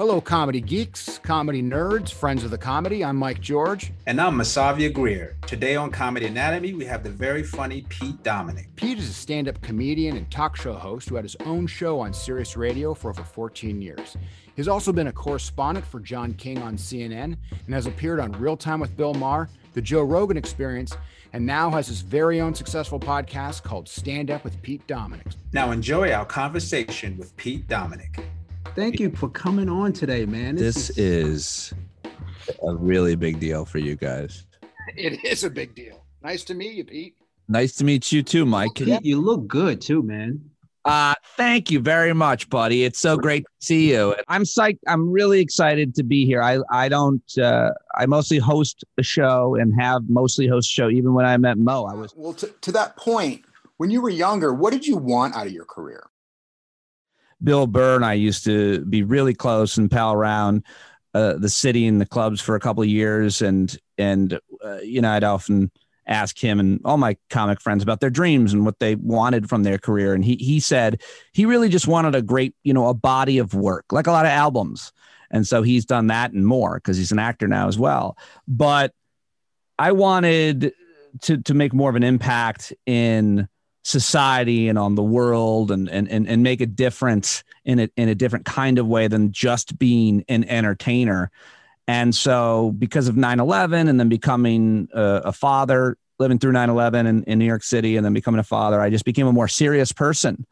Hello, comedy geeks, comedy nerds, friends of the comedy. I'm Mike George. And I'm Masavia Greer. Today on Comedy Anatomy, we have the very funny Pete Dominick. Pete is a stand up comedian and talk show host who had his own show on Sirius Radio for over 14 years. He's also been a correspondent for John King on CNN and has appeared on Real Time with Bill Maher, The Joe Rogan Experience, and now has his very own successful podcast called Stand Up with Pete Dominick. Now enjoy our conversation with Pete Dominick. Thank you for coming on today, man. This, this is a really big deal for you guys. It is a big deal. Nice to meet you, Pete. Nice to meet you too, Mike. You, you look good too, man. Uh, thank you very much, buddy. It's so great to see you. I'm psyched. I'm really excited to be here. I I don't. Uh, I mostly host a show and have mostly host a show. Even when I met Mo, I was. Well, to, to that point, when you were younger, what did you want out of your career? Bill Burr and I used to be really close and pal around uh, the city and the clubs for a couple of years, and and uh, you know I'd often ask him and all my comic friends about their dreams and what they wanted from their career, and he he said he really just wanted a great you know a body of work like a lot of albums, and so he's done that and more because he's an actor now as well. But I wanted to to make more of an impact in society and on the world and and and, and make a difference in a, in a different kind of way than just being an entertainer. And so because of 9-11 and then becoming a, a father living through 9-11 in, in new york city and then becoming a father i just became a more serious person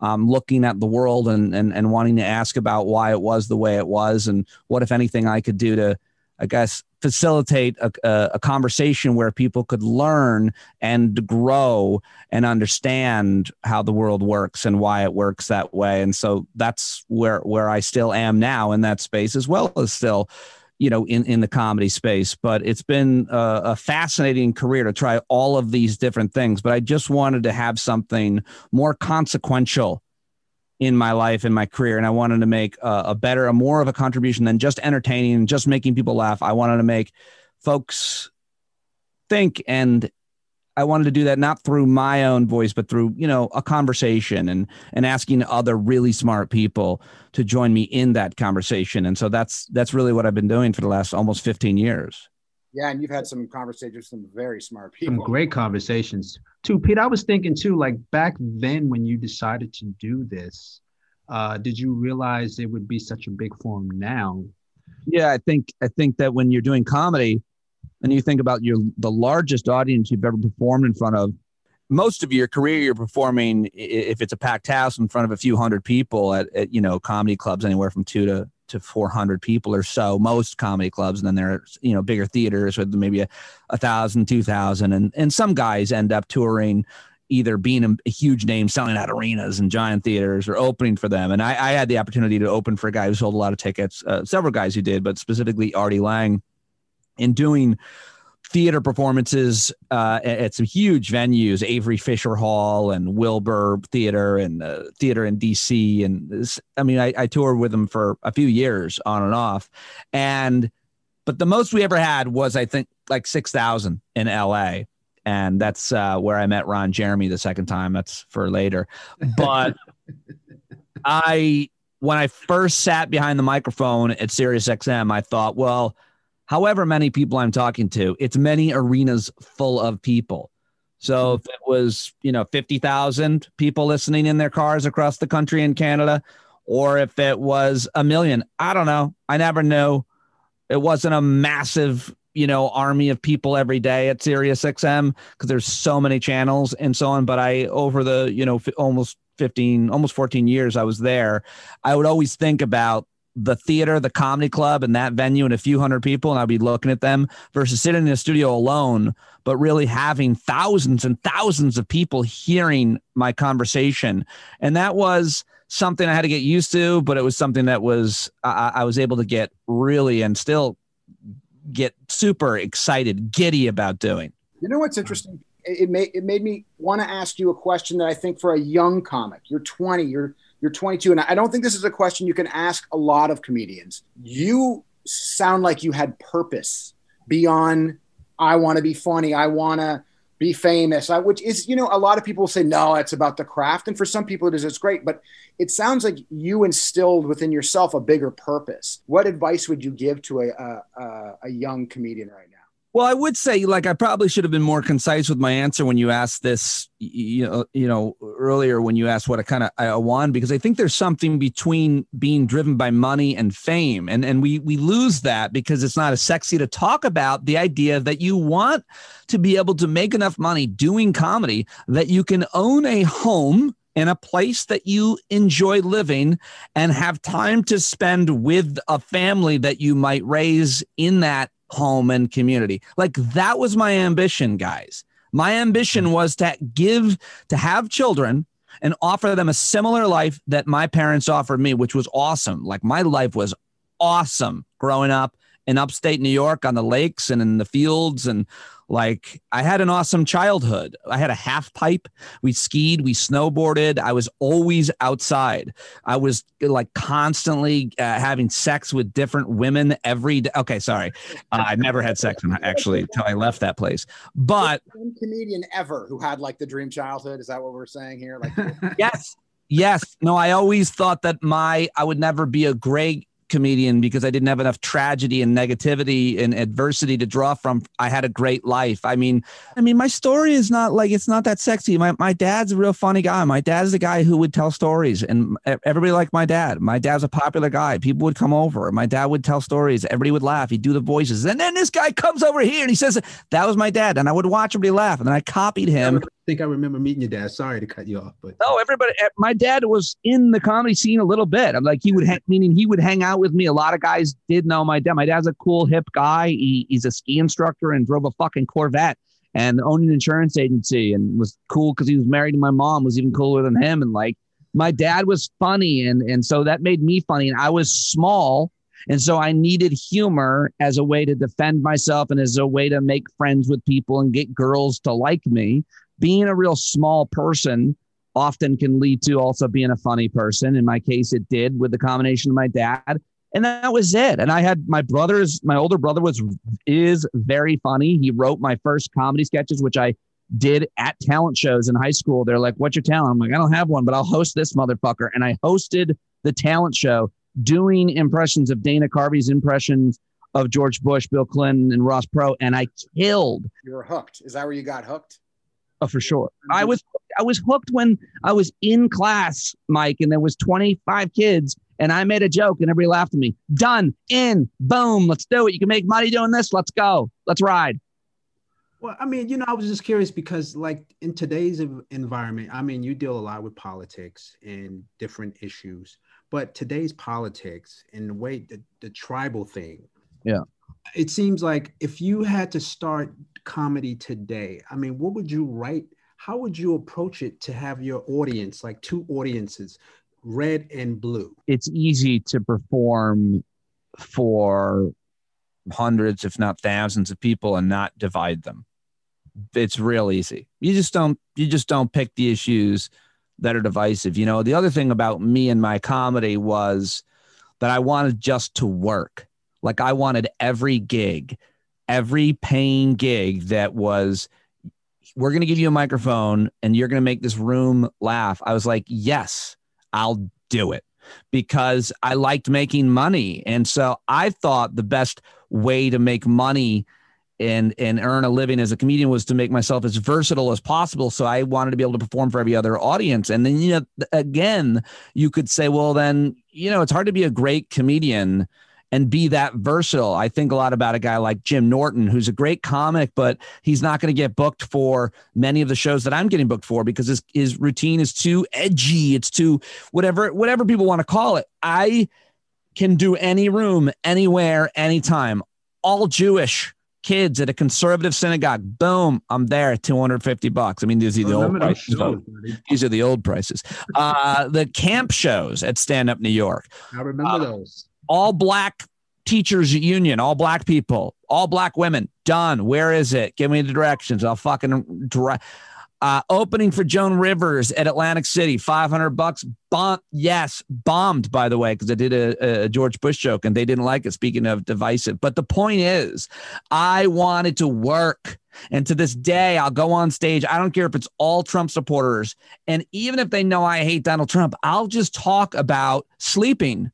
um, looking at the world and, and and wanting to ask about why it was the way it was and what if anything i could do to i guess facilitate a, a, a, conversation where people could learn and grow and understand how the world works and why it works that way. And so that's where where i still am now in that space as well as still you know in in the comedy space. But it's been a, a fascinating career to try all of these different things. But i just wanted to have something more consequential in my life in my career and i wanted to make a, a better a more of a contribution than just entertaining and just making people laugh. I wanted to make folks think and i wanted to do that not through my own voice but through you know a conversation and and asking other really smart people to join me in that conversation. And so that's that's really what i've been doing for the last almost 15 years yeah, and you've had some conversations with some very smart people. Some great conversations too, Pete. I was thinking too, like back then when you decided to do this, uh, did you realize it would be such a big form now? Yeah, I think I think that when you're doing comedy, and you think about your the largest audience you've ever performed in front of, most of your career you're performing if it's a packed house in front of a few hundred people at, at you know comedy clubs anywhere from two to to 400 people or so most comedy clubs and then there's you know bigger theaters with maybe a, a thousand two thousand and and some guys end up touring either being a, a, huge name selling out arenas and giant theaters or opening for them. And I, I had the opportunity to open for a guy who sold a lot of tickets uh, several guys who did but specifically artie lange in doing theater performances uh, at some huge venues, Avery Fisher Hall and Wilbur Theater and uh, theater in DC. And this, I mean, I, I toured with them for a few years on and off. And, but the most we ever had was, I think, like 6,000 in LA. And that's uh, where I met Ron Jeremy the second time. That's for later. But I, when I first sat behind the microphone at SiriusXM, I thought, well, however many people I'm talking to, it's many arenas full of people. So hmm. if it was, you know, 50,000 people listening in their cars across the country in Canada, or if it was a million, I don't know. I never knew. It wasn't a massive, you know, army of people every day at Sirius XM because there's so many channels and so on. But I, over the, you know, f- almost 15, almost 14 years I was there, I would always think about the theater, the comedy club, and that venue and a few hundred people, and I'd be looking at them versus sitting in a studio alone, but really having thousands and thousands of people hearing my conversation. And that was something I had to get used to, but it was something that was I, I was able to get really and still get super excited, giddy about doing. You know what's interesting? It made it made me want to ask you a question that I think for a young comic, you're 20, you're you're 22, and I don't think this is a question you can ask a lot of comedians. You sound like you had purpose beyond, I want to be funny, I want to be famous, I, which is, you know, a lot of people say, no, it's about the craft. And for some people it is, it's great, but it sounds like you instilled within yourself a bigger purpose. What advice would you give to a, a, a young comedian right now? Well, I would say, like, I probably should have been more concise with my answer when you asked this, you know, you know, earlier when you asked what I kind of I want, because I think there's something between being driven by money and fame, and and we we lose that because it's not as sexy to talk about the idea that you want to be able to make enough money doing comedy that you can own a home in a place that you enjoy living and have time to spend with a family that you might raise in that home and community. Like that was my ambition, guys. My ambition mm. was to give, to have children and offer them a similar life that my parents offered me, which was awesome. Like my life was awesome growing up in upstate New York on the lakes and in the fields and like I had an awesome childhood. I had a half pipe. We skied, we snowboarded. I was always outside. I was like constantly uh, having sex with different women every day. Okay, sorry. Uh, I never had sex actually until I left that place. But one comedian ever who had like the dream childhood. Is that what we're saying here? Like yes. Yes. No, I always thought that my I would never be a great comedian because I didn't have enough tragedy and negativity and adversity to draw from. I had a great life. I mean, I mean, my story is not like it's not that sexy. My my dad's a real funny guy. My dad's the guy who would tell stories, and everybody liked my dad. My dad's a popular guy. People would come over. My dad would tell stories. Everybody would laugh. He'd do the voices, and then this guy comes over here and he says, "That was my dad," and I would watch everybody laugh, and then I copied him think I remember meeting your dad. Sorry to cut you off, but no, everybody. Eh, my dad was in the comedy scene a little bit. I'm like he would, ha- meaning he would hang out with me. A lot of guys did know my dad. My dad's a cool hip guy. He, he's a ski instructor and drove a fucking Corvette and owned an insurance agency and was cool because he was married to my mom. Was even cooler than him. And like my dad was funny, and and so that made me funny. And I was small. And so I needed humor as a way to defend myself and as a way to make friends with people and get girls to like me being a real small person often can lead to also being a funny person. In my case, it did with the combination of my dad. And that was it. And I had my brothers, my older brother was is very funny. He wrote my first comedy sketches, which I did at talent shows in high school. They're like, What's your talent? I'm like, I don't have one, but I'll host this motherfucker. And I hosted the talent show doing impressions of Dana Carvey's impressions of George Bush, Bill Clinton, and Ross Perot. And I killed. You were hooked. Is that where you got hooked? Oh, for sure. I was I was hooked when I was in class, Mike, and there was 25 kids, and I made a joke, and everybody laughed at me. Done. In. Boom. Let's do it. You can make money doing this. Let's go. Let's ride. Well, I mean, you know, I was just curious because, like, in today's environment, I mean, you deal a lot with politics and different issues, but today's politics and the way the, the tribal thing, yeah, it seems like if you had to start comedy today, I mean, what would you write? How would you approach it to have your audience, like two audiences, red and blue? It's easy to perform for hundreds, if not thousands of people and not divide them. It's real easy. You just don't you just don't pick the issues that are divisive. You know, the other thing about me and my comedy was that I wanted just to work. Like I wanted every gig, every paying gig that was, we're going to give you a microphone and you're going to make this room laugh. I was like, yes, I'll do it because I liked making money. And so I thought the best way to make money and and earn a living as a comedian was to make myself as versatile as possible so i wanted to be able to perform for every other audience and then you know again you could say well then you know it's hard to be a great comedian and be that versatile. I think a lot about a guy like Jim Norton, who's a great comic, but he's not going to get booked for many of the shows that I'm getting booked for because his, his routine is too edgy. It's too whatever, whatever people want to call it. I can do any room, anywhere, anytime. All Jewish kids at a conservative synagogue. Boom, I'm there. 250 bucks. I mean, these are the old prices. these are the old prices. Uh, the camp shows at Stand Up New York. I remember uh, those all black teachers union, all black people, all black women. Done. Where is it? Give me the directions. I'll fucking drive. Uh, opening for Joan Rivers at Atlantic City, 500 bucks. Bomb, yes, bombed, by the way, because I did a, a, George Bush joke and they didn't like it. Speaking of divisive. But the point is, I wanted to work. And to this day, I'll go on stage. I don't care if it's all Trump supporters. And even if they know I hate Donald Trump, I'll just talk about sleeping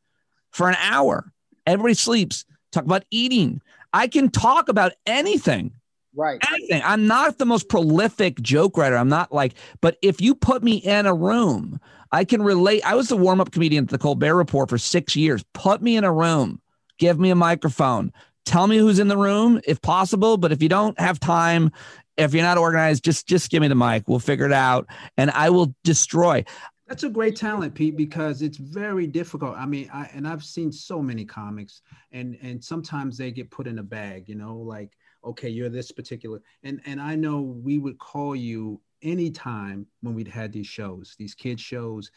for an hour. Everybody sleeps. Talk about eating. I can talk about anything Right. Anything. I'm not the most prolific joke writer. I'm not like, but if you put me in a room, I can relate. I was the warm up comedian at the Colbert Report for six years. Put me in a room, give me a microphone, tell me who's in the room if possible. But if you don't have time, if you're not organized, just just give me the mic. We'll figure it out, and I will destroy. That's a great talent, Pete, because it's very difficult. I mean, I and I've seen so many comics, and and sometimes they get put in a bag. You know, like okay, you're this particular. And and I know we would call you anytime when we'd had these shows, these kids shows,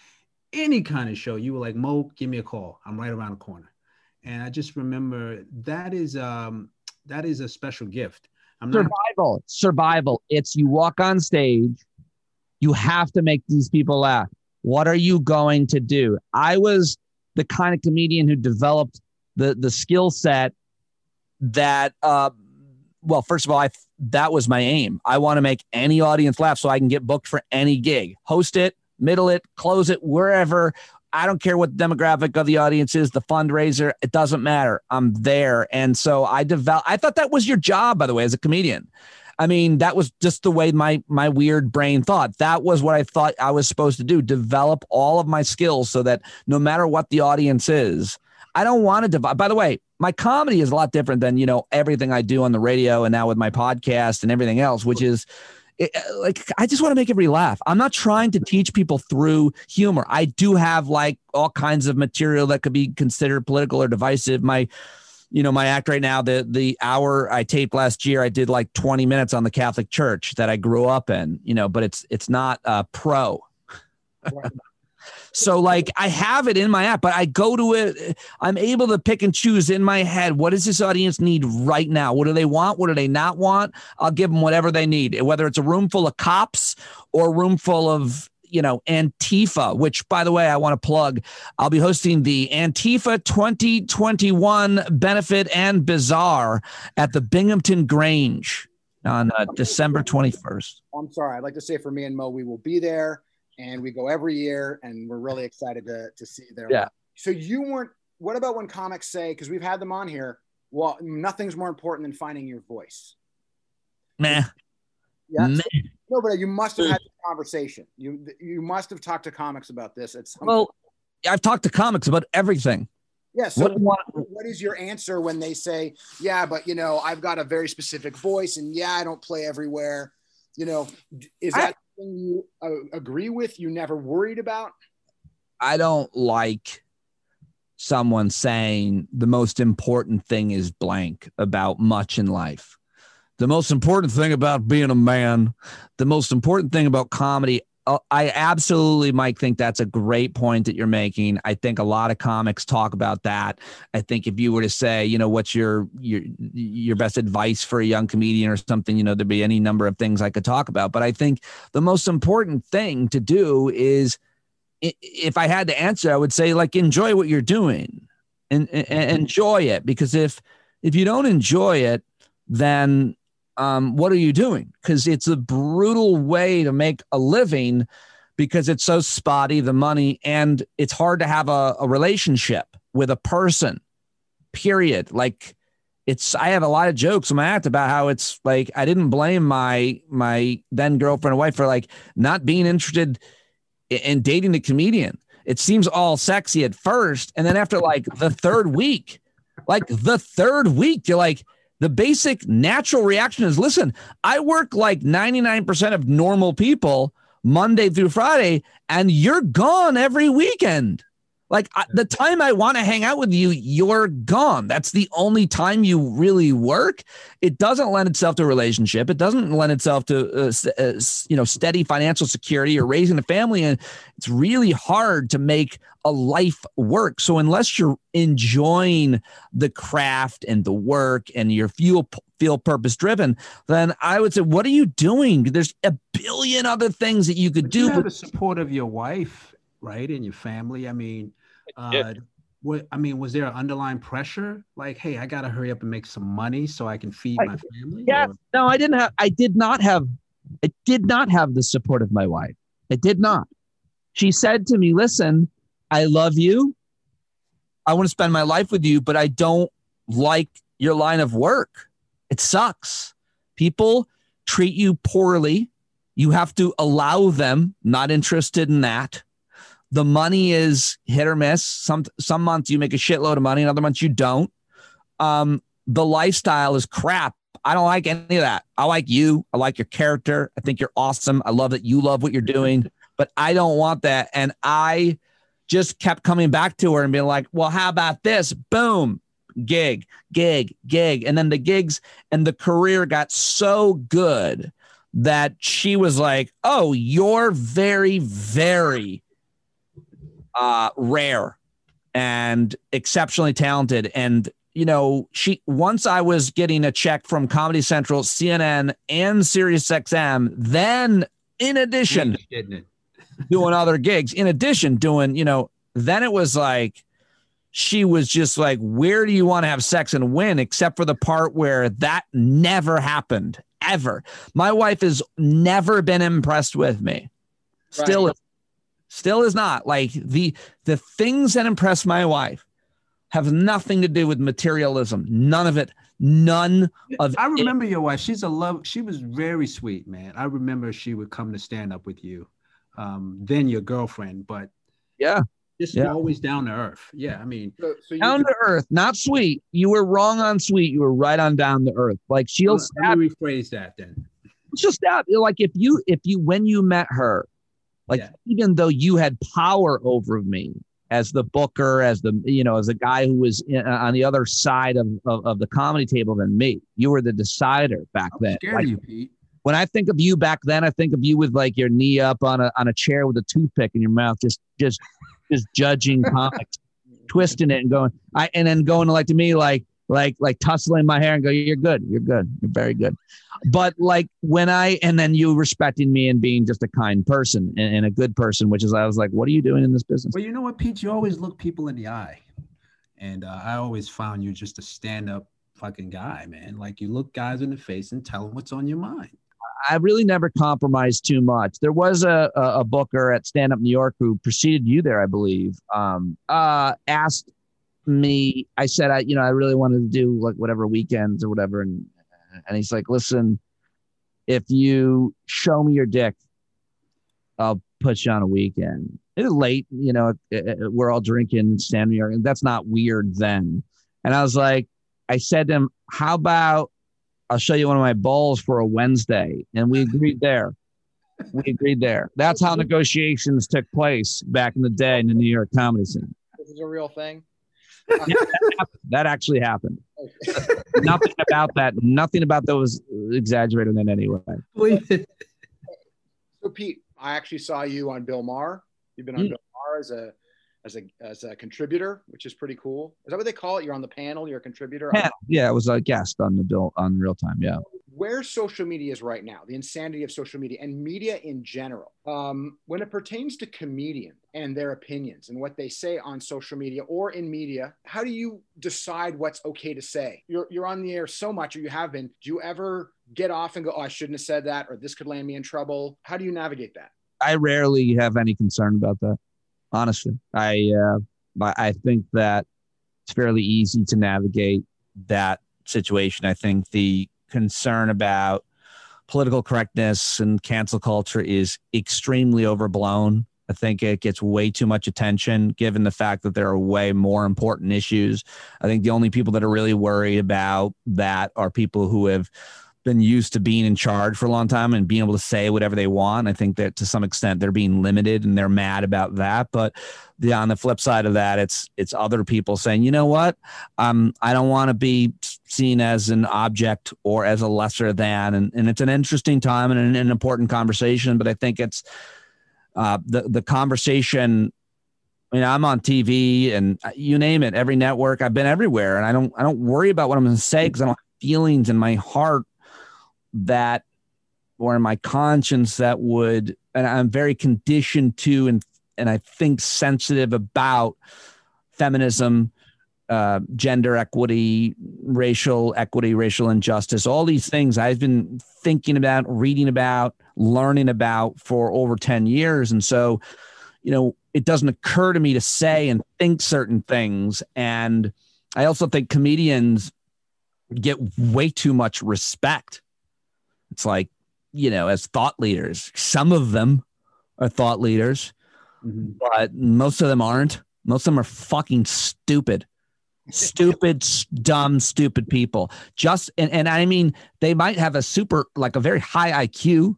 any kind of show. You were like, Mo, give me a call. I'm right around the corner. And I just remember that is um that is a special gift. I'm survival, not- survival. It's you walk on stage, you have to make these people laugh. What are you going to do? I was the kind of comedian who developed the the skill set that uh, well, first of all, I that was my aim. I want to make any audience laugh so I can get booked for any gig. Host it, middle it, close it, wherever. I don't care what the demographic of the audience is, the fundraiser, it doesn't matter. I'm there. And so I develop I thought that was your job, by the way, as a comedian. I mean, that was just the way my my weird brain thought. That was what I thought I was supposed to do, develop all of my skills so that no matter what the audience is, I don't want to divide. By the way, my comedy is a lot different than you know everything I do on the radio and now with my podcast and everything else, which is it, like I just want to make everybody laugh. I'm not trying to teach people through humor. I do have like all kinds of material that could be considered political or divisive. My you know my act right now the the hour i taped last year i did like 20 minutes on the catholic church that i grew up in you know but it's it's not uh pro right. So like I have it in my app, but I go to it. I'm able to pick and choose in my head. What does this audience need right now? What do they want? What do they not want? I'll give them whatever they need, whether it's a room full of cops or a room full of you know, Antifa, which by the way, I want to plug. I'll be hosting the Antifa 2021 benefit and bazaar at the Binghamton Grange on uh, December 21st. I'm sorry. I'd like to say for me and Mo, we will be there and we go every year, and we're really excited to to see there. Yeah. So you weren't. What about when comics say? Because we've had them on here. Well, nothing's more important than finding your voice. Nah. Yeah. Nah. No, but you must have had a conversation. You you must have talked to comics about this at some. Well, point. I've talked to comics about everything. Yes. Yeah, so what, what is your answer when they say, "Yeah, but you know, I've got a very specific voice, and yeah, I don't play everywhere." You know, is that something you uh, agree with? You never worried about? I don't like someone saying the most important thing is blank about much in life. The most important thing about being a man, the most important thing about comedy, uh, I absolutely, Mike, think that's a great point that you're making. I think a lot of comics talk about that. I think if you were to say, you know, what's your your your best advice for a young comedian or something, you know, there'd be any number of things I could talk about. But I think the most important thing to do is, if I had to answer, I would say like enjoy what you're doing and, and enjoy it because if if you don't enjoy it, then um, what are you doing? Because it's a brutal way to make a living because it's so spotty, the money, and it's hard to have a, a relationship with a person, period. Like, it's I have a lot of jokes in my act about how it's like I didn't blame my my then girlfriend and wife for like not being interested in, in dating the comedian. It seems all sexy at first, and then after like the third week, like the third week, you're like, the basic natural reaction is listen, I work like 99% of normal people Monday through Friday, and you're gone every weekend. Like I, the time I want to hang out with you, you're gone. That's the only time you really work. It doesn't lend itself to a relationship. It doesn't lend itself to uh, uh, you know steady financial security or raising a family, and it's really hard to make a life work. So unless you're enjoying the craft and the work and you feel feel purpose driven, then I would say, what are you doing? There's a billion other things that you could But do. You have the support of your wife, right, and your family. I mean, uh, what I mean, was there an underlying pressure? Like, hey, I gotta hurry up and make some money so I can feed I- my family. Yeah. Or- No, I didn't have. I did not have. I did not have the support of my wife. I did not. She said to me, "Listen, I love you. I want to spend my life with you, but I don't like your line of work. It sucks. People treat you poorly. You have to allow them. Not interested in that. The money is hit or miss. Some some months you make a shitload of money, and other months you don't. Um, the lifestyle is crap. I don't like any of that. I like you. I like your character. I think you're awesome. I love that you love what you're doing, but I don't want that. And I just kept coming back to her and being like, well, how about this? Boom, gig, gig, gig. And then the gigs and the career got so good that she was like, oh, you're very, very uh, rare and exceptionally talented. And you know, she once I was getting a check from Comedy Central, CNN, and Sirius XM, then in addition doing other gigs, in addition doing, you know, then it was like she was just like, where do you want to have sex and when? Except for the part where that never happened ever. My wife has never been impressed with me. Right. still is not like the the things that impress my wife have nothing to do with materialism. None of it. None of I it. remember your wife. She's a love. She was very sweet, man. I remember she would come to stand up with you. Um, then your girlfriend, but Yeah. just Yeah. always down to earth. Yeah, I mean, So, so down to earth, not sweet. You were wrong on sweet. You were right on down to earth. Like she'll let me rephrase that then. she'll stab you. Like if you if you when you met her, like Yeah. even though you had power over me as the booker, as the you know as the guy who was in, on the other side of, of of the comedy table than me, you were the decider back I'm then. scared Like, of you, Pete. when I think of you back then, I think of you with like your knee up on a on a chair with a toothpick in your mouth, just just just judging comics, twisting it and going. I and then going like to me like like like tussling my hair and go, "You're good, you're good, you're very good." But like when I and then you respecting me and being just a kind person and, and a good person, which is I was like, "What are you doing in this business?" Well, you know what, Pete? You always look people in the eye, and uh, I always found you just a stand-up fucking guy, man. Like you look guys in the face and tell them what's on your mind. I really never compromised too much. There was a, a, a booker at Stand Up New York who preceded you there, I believe. Um, uh, asked me. I said, I you know, I really wanted to do like whatever weekends or whatever, and and he's like, listen, if you show me your dick, I'll put you on a weekend. It's late, you know. it- it- we're all drinking, Stand Up New York, and that's not weird then. And I was like, I said to him, how about I'll show you one of my balls for a Wednesday. And we agreed there. We agreed there. That's how negotiations took place back in the day in the New York comedy scene. this is a real thing. That actually happened. nothing about that. Nothing about that was exaggerated in any way. So Pete, I actually saw you on Bill Maher. You've been on Mm. Bill Maher as a as a as a contributor, which is pretty cool. Is that what they call it? You're on the panel. You're a contributor. Yeah, yeah, it was a guest on the bill on real time. Yeah. where social media is right now, the insanity of social media and media in general, um, when it pertains to comedians and their opinions and what they say on social media or in media, how do you decide what's okay to say? You're, you're on the air so much, or you have been. Do you ever get off and go, oh, I shouldn't have said that, or this could land me in trouble? How do you navigate that? I rarely have any concern about that. Honestly, I uh, I think that it's fairly easy to navigate that situation. I think the concern about political correctness and cancel culture is extremely overblown. I think it gets way too much attention given the fact that there are way more important issues. I think the only people that are really worried about that are people who have been used to being in charge for a long time and being able to say whatever they want. I think that to some extent they're being limited and they're mad about that. But the, on the flip side of that, it's it's other people saying, you know what, um, I don't want to be seen as an object or as a lesser than, and, and it's an interesting time and an, an important conversation. But I think it's uh, the the conversation. I mean, I'm on TV and uh, you name it, every network. I've been everywhere, and I don't I don't worry about what I'm going to say because I don't have feelings in my heart that or in my conscience that would and i'm very conditioned to and and i think sensitive about feminism uh, gender equity racial equity racial injustice all these things i've been thinking about reading about learning about for over 10 years. And so you know it doesn't occur to me to say and think certain things. And i also think comedians get way too much respect it's like, you know, as thought leaders, some of them are thought leaders, mm-hmm. but most of them aren't. Most of them are fucking stupid. stupid, dumb, stupid people. Just and, and I mean, they might have a super, like a very high IQ.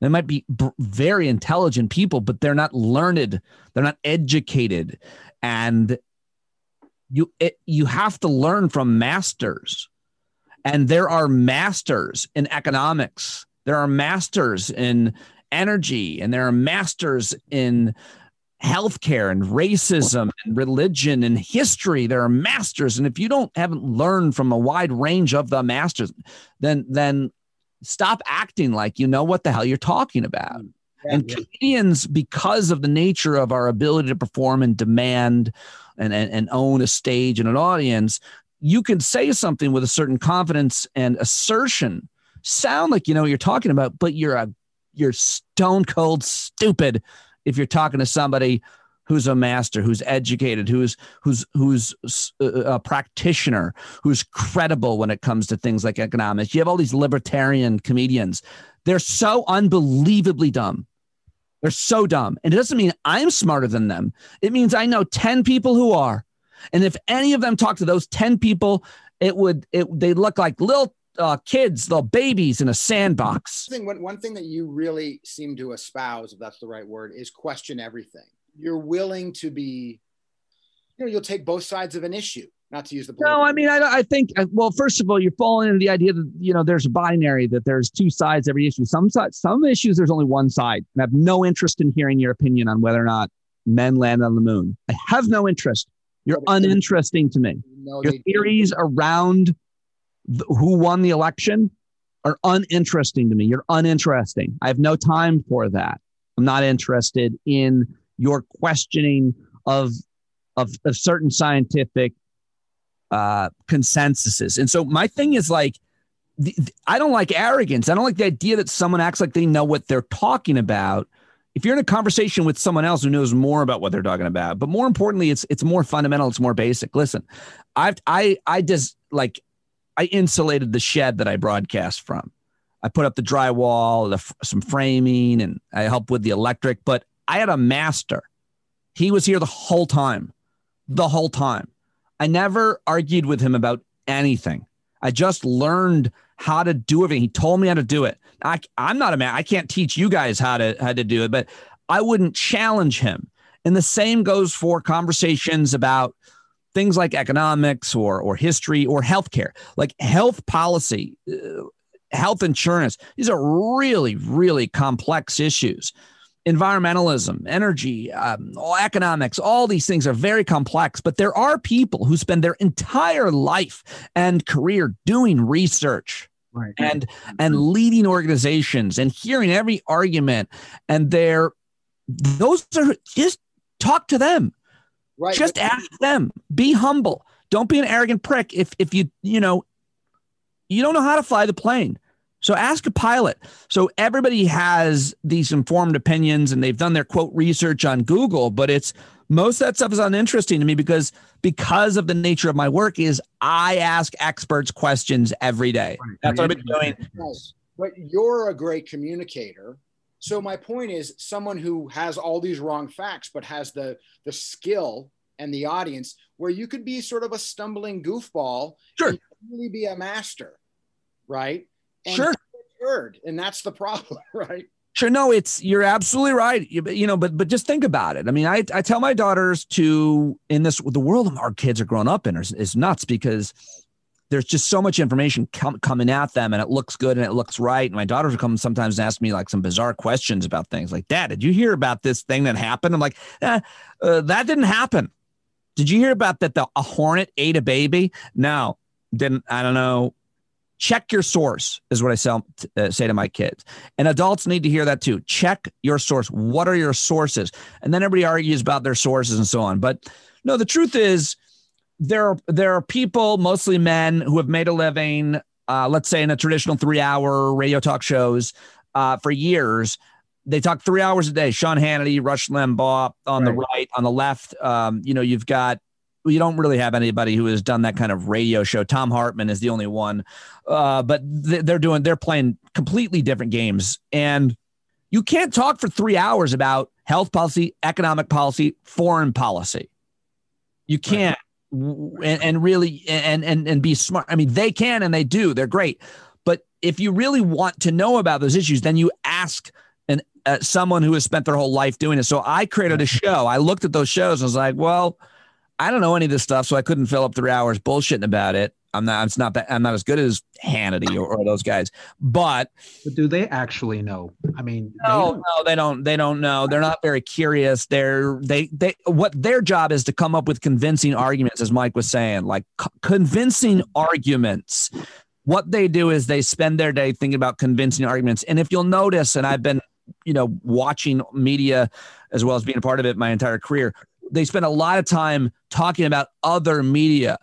They might be b- very intelligent people, but they're not learned. They're not educated, and you it, you have to learn from masters. And there are masters in economics, there are masters in energy, and there are masters in healthcare and racism and religion and history. There are masters. And if you don't haven't learned from a wide range of the masters then then stop acting like you know what the hell you're talking about. Mm, yeah, and yeah. comedians because of the nature of our ability to perform and demand and, and, and own a stage and an audience you can say something with a certain confidence and assertion, sound like you know what you're talking about, but you're a you're stone cold stupid if you're talking to somebody who's a master, who's educated, who's who's who's a practitioner, who's credible when it comes to things like economics. You have all these libertarian comedians. They're so unbelievably dumb. They're so dumb. And it doesn't mean I'm smarter than them. It means I know 10 people who are. And if any of them talk to those 10 people, it would, it, they look like little uh, kids, little babies in a sandbox. Thing, one, one thing that you really seem to espouse, if that's the right word, is question everything. You're willing to be, you know, you'll take both sides of an issue. Not to use the no, I mean, I, I think well, first of all, you're falling into the idea that you know there's a binary that there's two sides every issue. Some some issues there's only one side, and I have no interest in hearing your opinion on whether or not men land on the moon. I have no interest. You're uninteresting to me. No, Your theories around the, who won the election are uninteresting to me. You're uninteresting. I have no time for that. I'm not interested in your questioning of of, of certain scientific uh, consensuses. And so my thing is like, the, the, I don't like arrogance. I don't like the idea that someone acts like they know what they're talking about if you're in a conversation with someone else who knows more about what they're talking about, but more importantly, it's it's more fundamental, it's more basic. Listen, I've I I just like I insulated the shed that I broadcast from. I put up the drywall, the, some framing, and I helped with the electric. But I had a master. He was here the whole time, the whole time. I never argued with him about anything. I just learned how to do everything. He told me how to do it. I, I'm not a man. I can't teach you guys how to how to do it, but I wouldn't challenge him. And the same goes for conversations about things like economics or or history or healthcare, like health policy, uh, health insurance. These are really really complex issues. Environmentalism, energy, um, economics, all these things are very complex, but there are people who spend their entire life and career doing research right. and and leading organizations and hearing every argument and they're those are just talk to them. Right. Just ask them. Be humble. Don't be an arrogant prick if if you you know you don't know how to fly the plane so ask a pilot so everybody has these informed opinions and they've done their quote research on google but it's most of that stuff is uninteresting to me because because of the nature of my work is I ask experts questions every day. Right. That's what I've been doing. But you're a great communicator. So my point is someone who has all these wrong facts but has the the skill and the audience where you could be sort of a stumbling goofball sure. really be a master, right? And Sure. heard, and that's the problem, right? Sure, no, it's you're absolutely right. You, you know, but but just think about it. I mean, I I tell my daughters to in this the world our kids are growing up in is, is nuts because there's just so much information com- coming at them and it looks good and it looks right. And my daughters will come sometimes and ask me like some bizarre questions about things like, Dad, did you hear about this thing that happened? I'm like, eh, uh, that didn't happen. Did you hear about that? The a hornet ate a baby? No, didn't. I don't know. Check your source is what I sell, uh, say to my kids. And adults need to hear that too. Check your source. What are your sources? And then everybody argues about their sources and so on. But no, the truth is, there are, there are people, mostly men, who have made a living, uh, let's say in a traditional three hour radio talk shows uh, for years. They talk three hours a day. Sean Hannity, Rush Limbaugh on the Right. right, on the left. Um, you know, you've got you don't really have anybody who has done that kind of radio show. Thom Hartmann is the only one, uh, but th- they're doing they're playing completely different games, and you can't talk for three hours about health policy, economic policy, foreign policy. You can't, w- and, and really, and and and be smart. I mean, they can and they do. They're great, but if you really want to know about those issues, then you ask an uh, someone who has spent their whole life doing it. So I created a show. I looked at those shows. and was like, well. I don't know any of this stuff, so I couldn't fill up three hours bullshitting about it. I'm not. It's not that. I'm not as good as Hannity or, or those guys. But But do they actually know? I mean, they no, don't. no, they don't. They don't know. They're not very curious. They're they they. What their job is to come up with convincing arguments, as Mike was saying, like c- convincing arguments. What they do is they spend their day thinking about convincing arguments. And if you'll notice, and I've been, you know, watching media as well as being a part of it my entire career, they spend a lot of time talking about other media.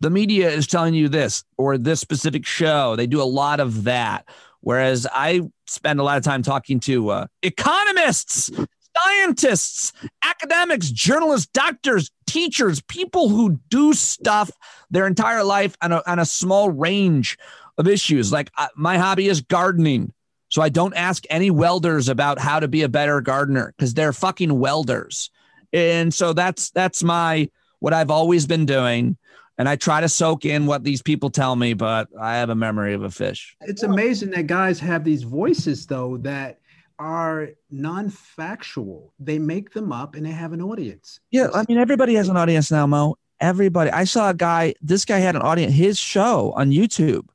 The media is telling you this or this specific show. They do a lot of that. Whereas I spend a lot of time talking to uh, economists, scientists, academics, journalists, doctors, teachers, people who do stuff their entire life on a, on a small range of issues. Like uh, my hobby is gardening. So I don't ask any welders about how to be a better gardener because they're fucking welders. And so that's that's my what I've always been doing. And I try to soak in what these people tell me, but I have a memory of a fish. It's amazing that guys have these voices though that are non-factual. They make them up and they have an audience. Yeah, I mean, everybody has an audience now, Mo. Everybody. I saw a guy. This guy had an audience. His show on YouTube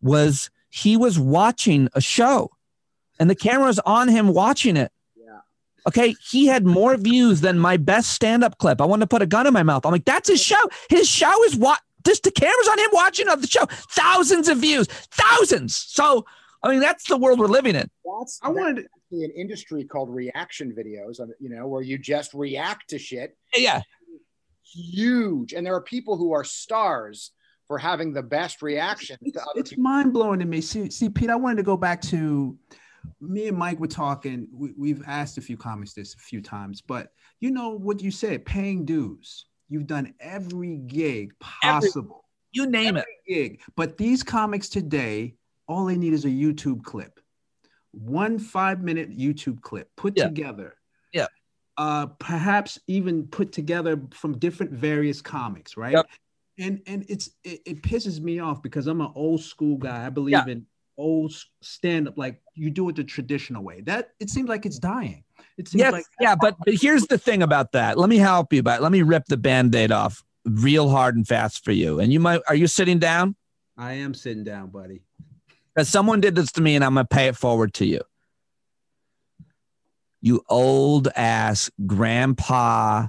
was he was watching a show, and the camera's on him watching it. Yeah. Okay, he had more views than my best stand-up clip. I wanted to put a gun in my mouth. I'm like, that's his show. His show is what. Just the camera's on him watching of the show. Thousands of views, thousands. So, I mean, that's the world we're living in. That's I wanted actually an industry called reaction videos, you know, where you just react to shit. Yeah, Huge, and there are people who are stars for having the best reaction. it's, it's mind blowing to me. See, see, Pete, I wanted to go back to me and Mike were talking. We, we've asked a few comics this a few times, but you know what you said, paying dues. You've done every gig Every- possible, you name it. gig. But these comics today, all they need is a YouTube clip, one five minute YouTube clip put Yeah. together. Yeah. Uh, perhaps even put together from different various comics, right? Yep. And and it's it, it pisses me off because I'm an old school guy. I believe Yeah. in old stand up, like you do it the traditional way. That it seems like it's dying. It seems Yes, like yeah, but, but here's the thing about that. Let me help you, but let me rip the band-aid off real hard and fast for you. And you might are you sitting down? I am sitting down, buddy. Because someone did this to me and I'm gonna pay it forward to you. You old ass grandpa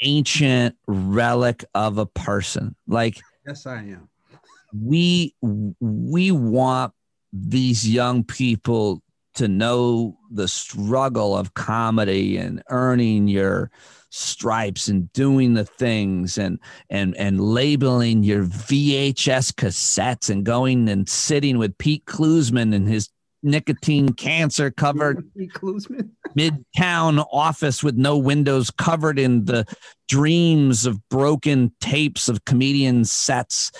ancient relic of a person. Like Yes, I am. We we want these young people to know the struggle of comedy and earning your stripes and doing the things and and and labeling your VHS cassettes and going and sitting with Pete Klusman in his nicotine cancer covered midtown office with no windows covered in the dreams of broken tapes of comedian sets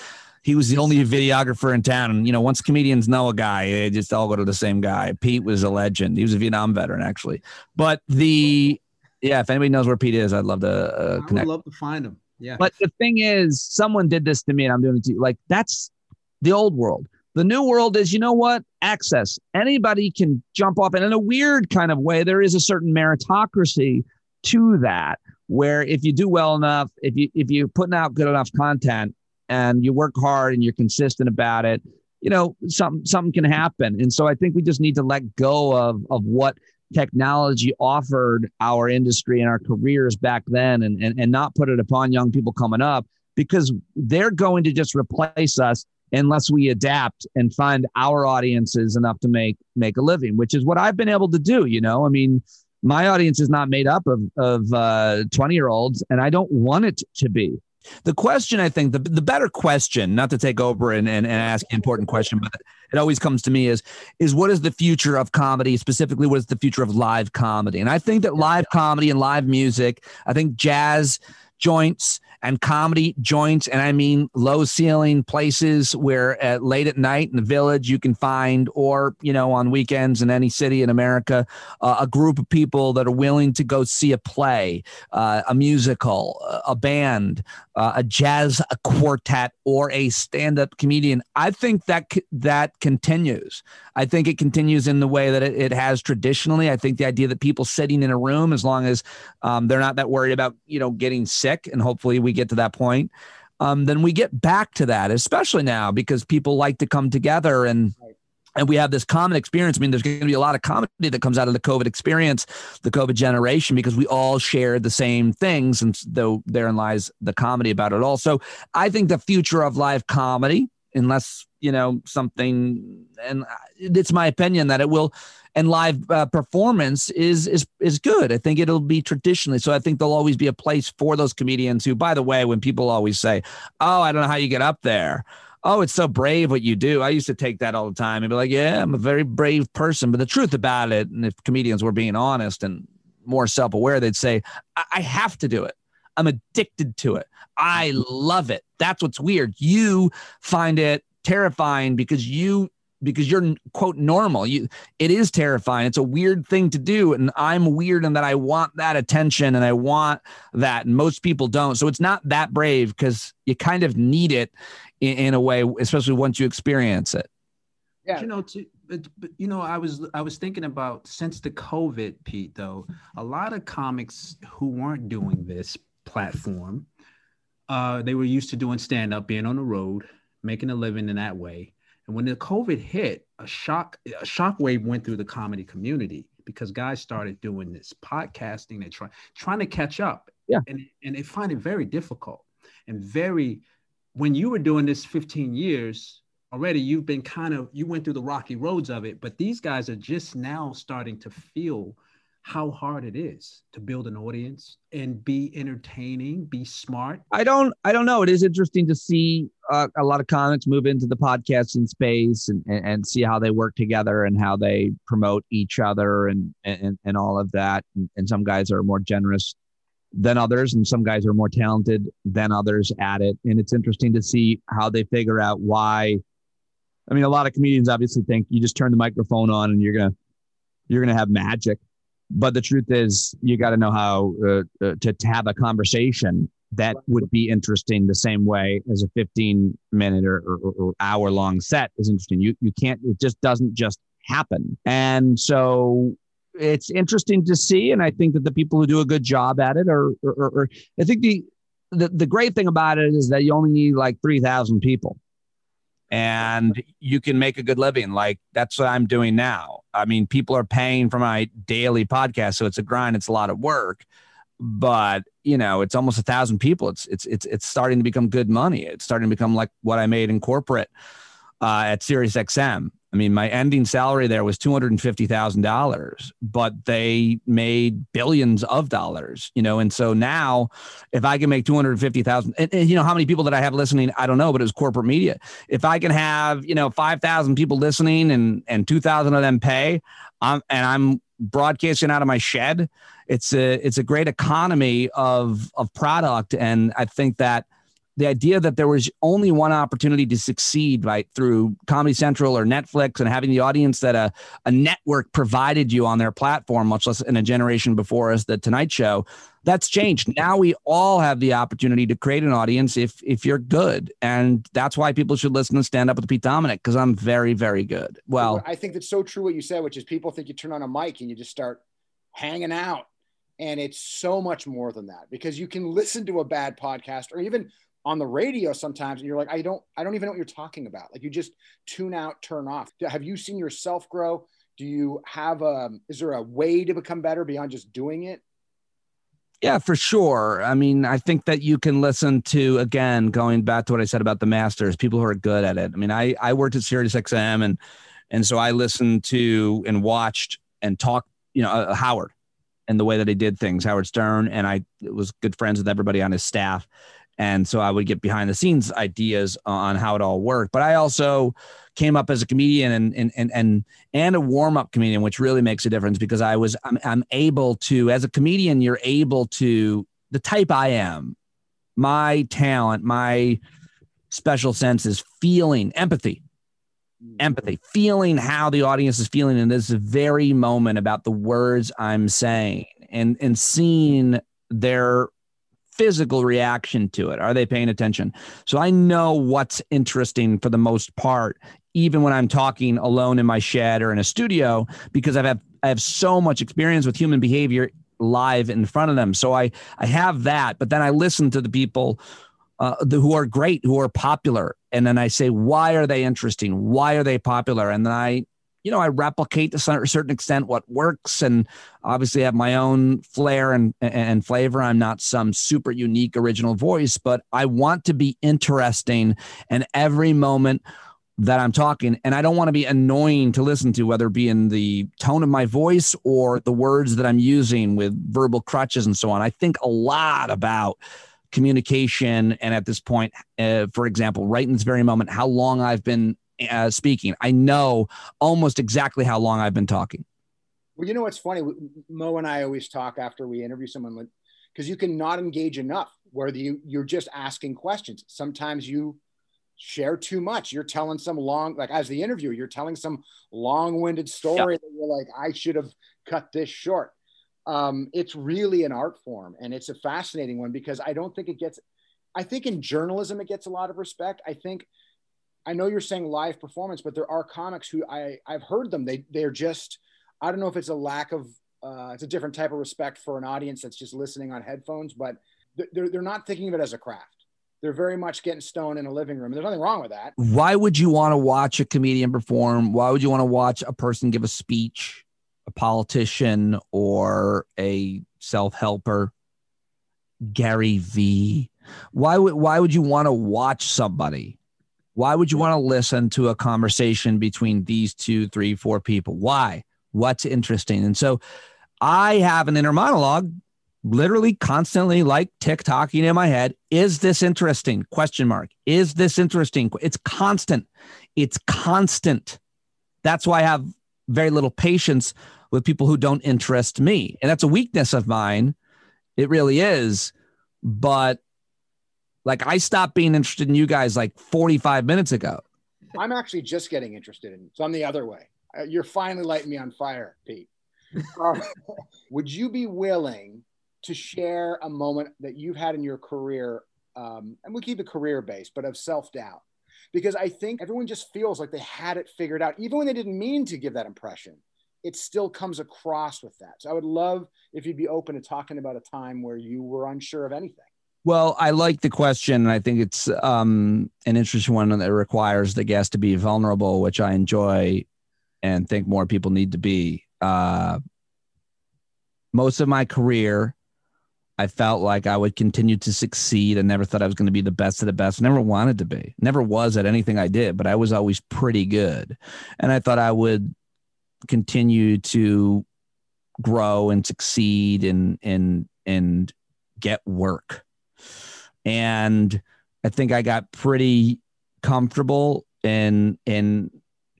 he was the only videographer in town and you know once comedians know a guy they just all go to the same guy pete was a legend he was a vietnam veteran actually but the yeah if anybody knows where pete is i'd love to uh, I would love to find him. Yeah. but the thing is someone did this to me and i'm doing it to you like that's the old world. The new world is, you know what? Access. Anybody can jump off. And in a weird kind of way, there is a certain meritocracy to that, where if you do well enough, if you if you're putting out good enough content and you work hard and you're consistent about it, you know, something something can happen. And so I think we just need to let go of of what technology offered our industry and our careers back then and, and, and not put it upon young people coming up because they're going to just replace us unless we adapt and find our audiences enough to make make a living which is what i've been able to do you know i mean my audience is not made up of of uh, 20 year olds and i don't want it to be the question i think the, the better question not to take over and, and, and ask an important question but it always comes to me is is what is the future of comedy? Specifically what is the future of live comedy? And i think that live comedy and live music i think jazz joints and comedy joints. And I mean low ceiling places where at late at night in the village you can find, or, you know, on weekends in any city in America, uh, a group of people that are willing to go see a play, uh, a musical, a band, uh, a jazz a quartet, or a stand up comedian. I think that that continues. I think it continues in the way that it, it, has traditionally. I think the idea that people sitting in a room, as long as um, they're not that worried about, you know, getting sick, and hopefully we get to that point, um, then we get back to that, especially now because people like to come together and and we have this common experience. I mean, there's going to be a lot of comedy that comes out of the COVID experience, the COVID generation, because we all share the same things. And though therein lies the comedy about it all. So I think the future of live comedy, unless, you know, something, and it's my opinion that it will, and live uh, performance is is is good. I think it'll be traditionally. So I think there'll always be a place for those comedians who, by the way, when people always say, "Oh, I don't know how you get up there," oh, it's so brave what you do. I used to take that all the time and be like, yeah, I'm a very brave person. But the truth about it, and if comedians were being honest and more self aware, they'd say, I-, I have to do it. I'm addicted to it. I love it. That's what's weird. You find it terrifying because you because you're quote normal. You it is terrifying. It's a weird thing to do and i'm weird in that i want that attention and i want that and most people don't. So it's not that brave because you kind of need it in, in, a way especially once you experience it. Yeah. You know to, but, but you know i was i was thinking about since the covid pete though a lot of comics who weren't doing this platform uh they were used to doing stand up being on the road making a living in that way and when the COVID hit, a shock a shockwave went through the comedy community because guys started doing this podcasting. They try trying to catch up. Yeah. And, and they find it very difficult and very when you were doing this 15 years already, you've been kind of you went through the rocky roads of it, but these guys are just now starting to feel how hard it is to build an audience and be entertaining, be smart. I don't, I don't know. It is interesting to see uh, a lot of comics move into the podcasting space and, and, and see how they work together and how they promote each other and and, and all of that. And, and some guys are more generous than others, and some guys are more talented than others at it. And it's interesting to see how they figure out why. I mean, a lot of comedians obviously think you just turn the microphone on and you're gonna you're gonna have magic but the truth is, you got to know how uh, uh, to, to have a conversation that would be interesting the same way as a 15 minute or, or, or hour long set is interesting. You, you can't, it just doesn't just happen. And so it's interesting to see. And I think that the people who do a good job at it are, or I think the, the, the great thing about it is that you only need like 3,000 people and you can make a good living. Like that's what I'm doing now. I mean, people are paying for my daily podcast, so it's a grind. It's a lot of work, but you know, it's almost a thousand people. It's it's it's it's starting to become good money. It's starting to become like what I made in corporate uh, at Sirius XM. I mean, my ending salary there was two hundred and fifty thousand dollars, but they made billions of dollars, you know. And so now, if I can make two hundred fifty thousand, and, and you know how many people that I have listening, I don't know, but it was corporate media. If I can have you know five thousand people listening and and two thousand of them pay, I'm and I'm broadcasting out of my shed. It's a it's a great economy of of product, and I think that the idea that there was only one opportunity to succeed right through comedy central or netflix and having the audience that a, a network provided you on their platform much less in a generation before us the tonight show that's changed. Now we all have the opportunity to create an audience if if you're good, and that's why people should listen to Stand Up with Pete Dominick, because I'm very very good. Well, I think that's so true what you said, which is people think you turn on a mic and you just start hanging out, and it's so much more than that because you can listen to a bad podcast or even on the radio sometimes and you're like i don't i don't even know what you're talking about like you just tune out turn off have you seen yourself grow do you have a is there a way to become better beyond just doing it yeah, for sure. I mean, I think that you can listen to again, going back to what I said about the masters, people who are good at it. I mean, I I worked at Sirius XM and and so I listened to and watched and talked, you know, uh, Howard and the way that he did things, Howard Stern, and I was good friends with everybody on his staff. And so I would get behind the scenes ideas on how it all worked. But I also came up as a comedian and and and and, and a warm up comedian, which really makes a difference because I was I'm, I'm able to as a comedian, you're able to the type I am, my talent, my special sense is feeling empathy mm. empathy, feeling how the audience is feeling in this very moment about the words I'm saying and and seeing their physical reaction to it. Are they paying attention? So I know what's interesting for the most part, even when I'm talking alone in my shed or in a studio, because I've had, I have so much experience with human behavior live in front of them. So I I have that, but then I listen to the people uh, the, who are great, who are popular, and then I say, why are they interesting? Why are they popular? And then I you know, I replicate to a certain extent what works and obviously have my own flair and, and flavor. I'm not some super unique original voice, but I want to be interesting and every moment that I'm talking. And I don't want to be annoying to listen to, whether it be in the tone of my voice or the words that I'm using with verbal crutches and so on. I think a lot about communication. And at this point, uh, for example, right in this very moment, how long I've been uh, speaking. I know almost exactly how long I've been talking. Well, you know what's funny? Mo and I always talk after we interview someone because you can not engage enough where you you're just asking questions. Sometimes you share too much. You're telling some long, like as the interviewer, you're telling some long-winded story yep. that you're like, I should have cut this short. Um, it's really an art form, and it's a fascinating one because I don't think it gets. I think in journalism it gets a lot of respect. I think I know you're saying live performance, but there are comics who I I've heard them. They they're just I don't know if it's a lack of uh, it's a different type of respect for an audience that's just listening on headphones, but they're they're not thinking of it as a craft. They're very much getting stoned in a living room. There's nothing wrong with that. Why would you want to watch a comedian perform? Why would you want to watch a person give a speech, a politician, or a self helper? Gary V. Why would why would you want to watch somebody why would you want to listen to a conversation between these two, three, four people? Why? What's interesting? And so I have an inner monologue literally constantly like tick-tocking in my head. Is this interesting? Question mark. Is this interesting? It's constant. It's constant. That's why I have very little patience with people who don't interest me. And that's a weakness of mine. It really is. But like I stopped being interested in you guys like 45 minutes ago. I'm actually just getting interested in you. So I'm the other way. Uh, you're finally lighting me on fire, Pete. Uh, would you be willing to share a moment that you've had in your career? Um, and we'll keep it career based, but of self doubt. Because I think everyone just feels like they had it figured out, even when they didn't mean to give that impression. It still comes across with that. So I would love if you'd be open to talking about a time where you were unsure of anything. Well, I like the question. I think it's um, an interesting one that requires the guest to be vulnerable, which I enjoy and think more people need to be. Uh, most of my career, I felt like I would continue to succeed. I never thought I was going to be the best of the best. Never wanted to be. Never was at anything I did, but I was always pretty good. And I thought I would continue to grow and succeed and and and get work and I think I got pretty comfortable in in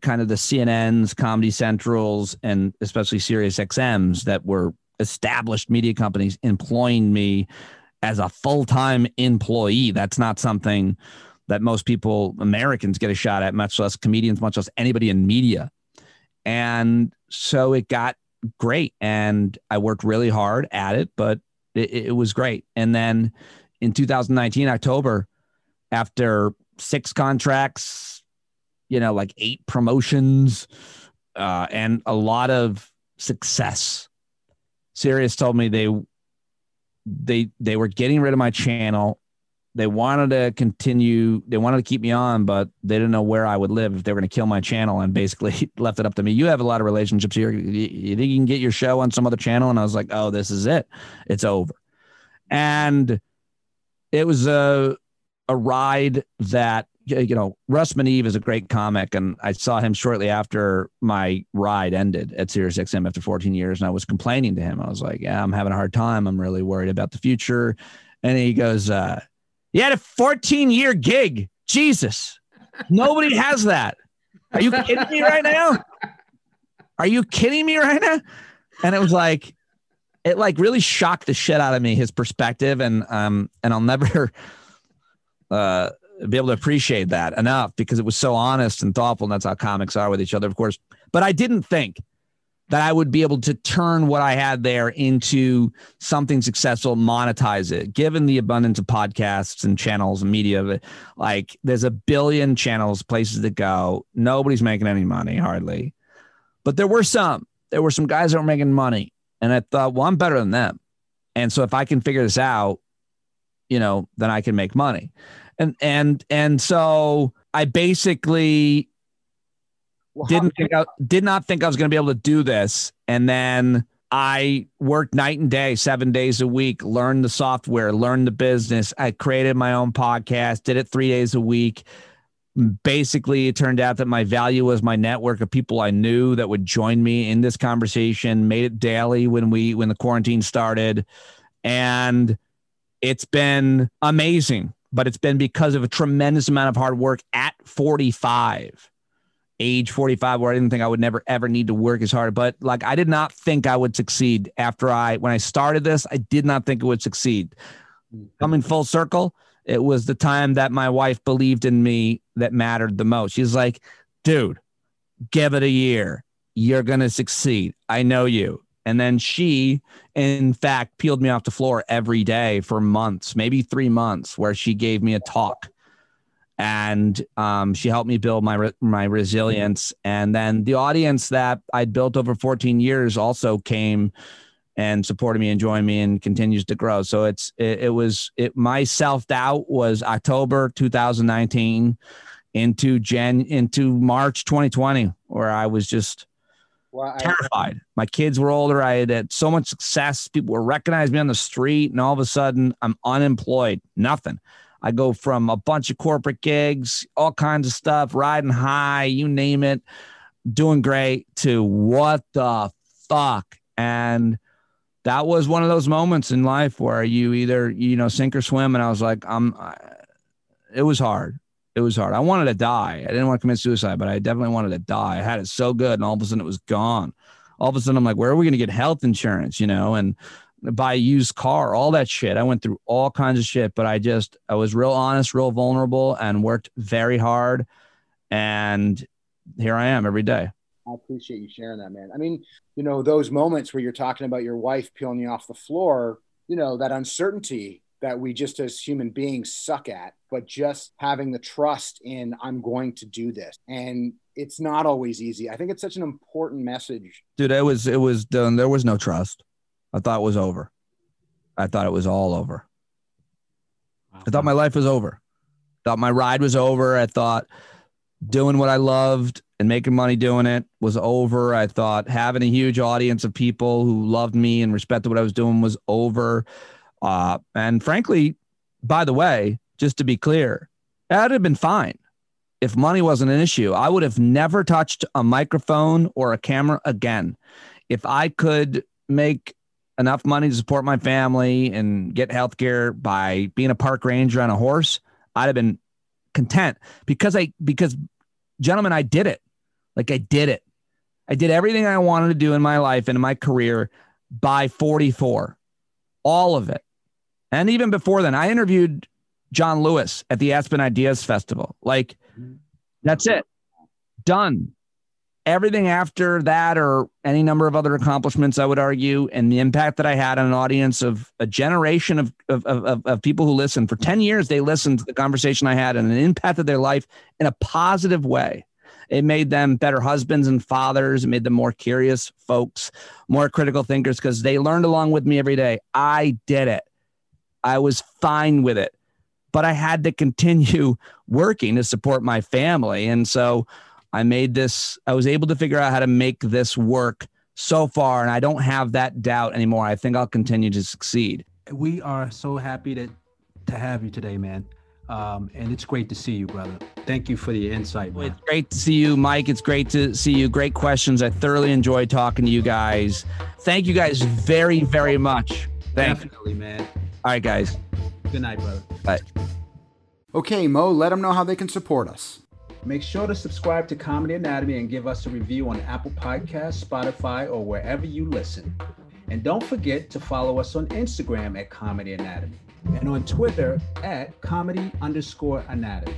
kind of the CNNs, Comedy Centrals, and especially Sirius XMs that were established media companies employing me as a full time employee. That's not something that most people, Americans, get a shot at, much less comedians, much less anybody in media. And so it got great. And I worked really hard at it, but It, it was great. And then in 2019 October, after six contracts, you know, like eight promotions, uh, and a lot of success. Sirius told me they they they were getting rid of my channel. They wanted to continue. They wanted to keep me on, but they didn't know where I would live if they were going to kill my channel. And basically left it up to me. You have a lot of relationships here. You think you can get your show on some other channel? And I was like, oh, this is it. It's over. And it was a a ride that you know, Russ Meneve is a great comic, and I saw him shortly after my ride ended at SiriusXM after 14 years, and I was complaining to him. I was like, "Yeah, I'm having a hard time. I'm really worried about the future." And he goes, uh, "You had a 14 year gig. Jesus, nobody has that. Are you kidding me right now? Are you kidding me right now?" And it was like, it like really shocked the shit out of me his perspective, and um, and I'll never. Uh, be able to appreciate that enough because it was so honest and thoughtful. And that's how comics are with each other, of course. But I didn't think that I would be able to turn what I had there into something successful, monetize it. Given the abundance of podcasts and channels and media, of it. like there's a billion channels, places to go. Nobody's making any money hardly, but there were some. There were some guys that were making money, and I thought, well, I'm better than them. And so if I can figure this out, you know, then I can make money and and and so I basically well, didn't think I did not think I was going to be able to do this, and then I worked night and day, seven days a week, learned the software, learned the business. I created my own podcast, did it three days a week. Basically, it turned out that my value was my network of people I knew that would join me in this conversation. Made it daily when we when the quarantine started, and it's been amazing but it's been because of a tremendous amount of hard work at 45 age 45 where I didn't think I would never ever need to work as hard but like I did not think I would succeed after I when I started this I did not think it would succeed coming full circle it was the time that my wife believed in me that mattered the most she's like dude give it a year you're going to succeed I know you and then she, in fact, peeled me off the floor every day for months, maybe three months, where she gave me a talk. And um, she helped me build my my resilience. And then the audience that I'd built over 14 years also came and supported me and joined me and continues to grow. So it's it, it was it my self doubt was October 2019 into Jan into March 2020, where I was just well, I, terrified. My kids were older. I had had so much success. People were recognizing me on the street, and all of a sudden, I'm unemployed. Nothing. I go from a bunch of corporate gigs, all kinds of stuff, riding high, you name it, doing great, to what the fuck? And that was one of those moments in life where you either you know sink or swim. And I was like, I'm. I, it was hard it was hard. I wanted to die. I didn't want to commit suicide, but I definitely wanted to die. I had it so good, and all of a sudden it was gone. All of a sudden, I'm like, where are we going to get health insurance? You know, and buy a used car, all that shit. I went through all kinds of shit, but I just I was real honest, real vulnerable, and worked very hard. And here I am every day. I appreciate you sharing that, man. I mean, you know, those moments where you're talking about your wife peeling you off the floor, you know, that uncertainty that we just as human beings suck at, but just having the trust in I'm going to do this. And it's not always easy. I think it's such an important message. Dude, it was it was done. There was no trust. I thought it was over. I thought it was all over. Wow. I thought my life was over. I thought my ride was over. I thought doing what I loved and making money doing it was over. I thought having a huge audience of people who loved me and respected what I was doing was over. Uh, and frankly, by the way, just to be clear, that'd have been fine if money wasn't an issue. I would have never touched a microphone or a camera again. If I could make enough money to support my family and get health care by being a park ranger on a horse, I'd have been content because I, because gentlemen, I did it. Like I did it. I did everything I wanted to do in my life and in my career by 44, all of it. And even before then, I interviewed John Lewis at the Aspen Ideas Festival. Like, that's it. Done. Everything after that, or any number of other accomplishments, I would argue, and the impact that I had on an audience of a generation of, of, of, of people who listened for 10 years, they listened to the conversation I had and it impacted their life in a positive way. It made them better husbands and fathers. It made them more curious folks, more critical thinkers because they learned along with me every day. I did it. I was fine with it, but I had to continue working to support my family. And so I made this, I was able to figure out how to make this work so far. And I don't have that doubt anymore. I think I'll continue to succeed. We are so happy to, to have you today, man. Um, and it's great to see you, brother. Thank you for the insight. Man. It's great to see you, Mike. It's great to see you. Great questions. I thoroughly enjoyed talking to you guys. Thank you guys very, very much. Thank Definitely, man. All right, guys. Good night, brother. Bye. Okay, Mo, let them know how they can support us. Make sure to subscribe to Comedy Anatomy and give us a review on Apple Podcasts, Spotify, or wherever you listen. And don't forget to follow us on Instagram at Comedy Anatomy and on Twitter at comedy underscore anatomy.